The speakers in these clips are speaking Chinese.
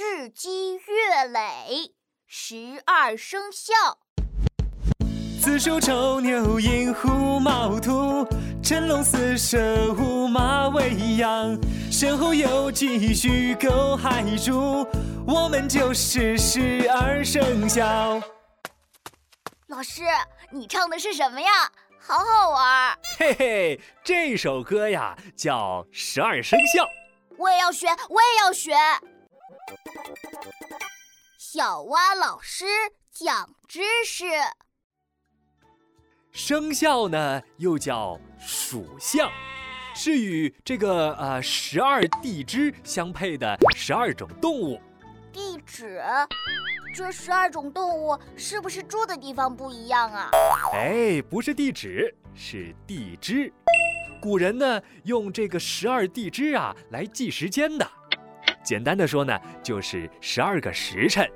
日积月累，十二生肖。子鼠丑牛寅虎卯兔，辰龙巳蛇午马未羊，身后有鸡戌狗亥猪，我们就是十二生肖。老师，你唱的是什么呀？好好玩！嘿嘿，这首歌呀叫《十二生肖》。我也要学，我也要学。小蛙老师讲知识。生肖呢又叫属相，是与这个呃十二地支相配的十二种动物。地址？这十二种动物是不是住的地方不一样啊？哎，不是地址，是地支。古人呢用这个十二地支啊来记时间的。简单的说呢，就是十二个时辰，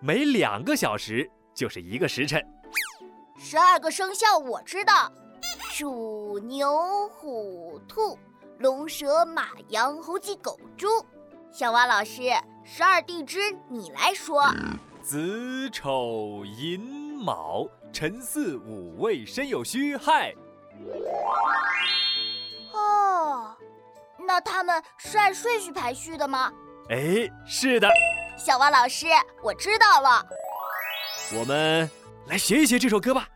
每两个小时就是一个时辰。十二个生肖我知道：鼠、牛、虎、兔、龙、蛇、马、羊、猴、鸡、狗、猪。小蛙老师，十二地支你来说。子丑寅卯辰巳午未申酉戌亥。哦，那他们是按顺序排序的吗？哎，是的。小蛙老师，我知道了。我们来学一学这首歌吧。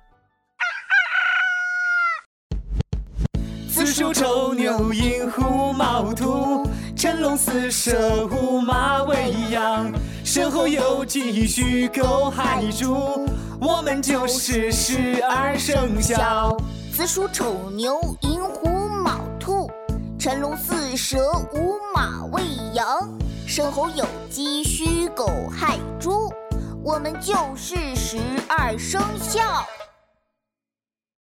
子鼠丑牛寅虎卯兔。辰龙巳蛇午马未羊，身后有鸡戌狗亥猪，我们就是十二生肖。子鼠丑牛寅虎卯兔，辰龙巳蛇午马未羊，申猴酉鸡戌狗亥猪，我们就是十二生肖。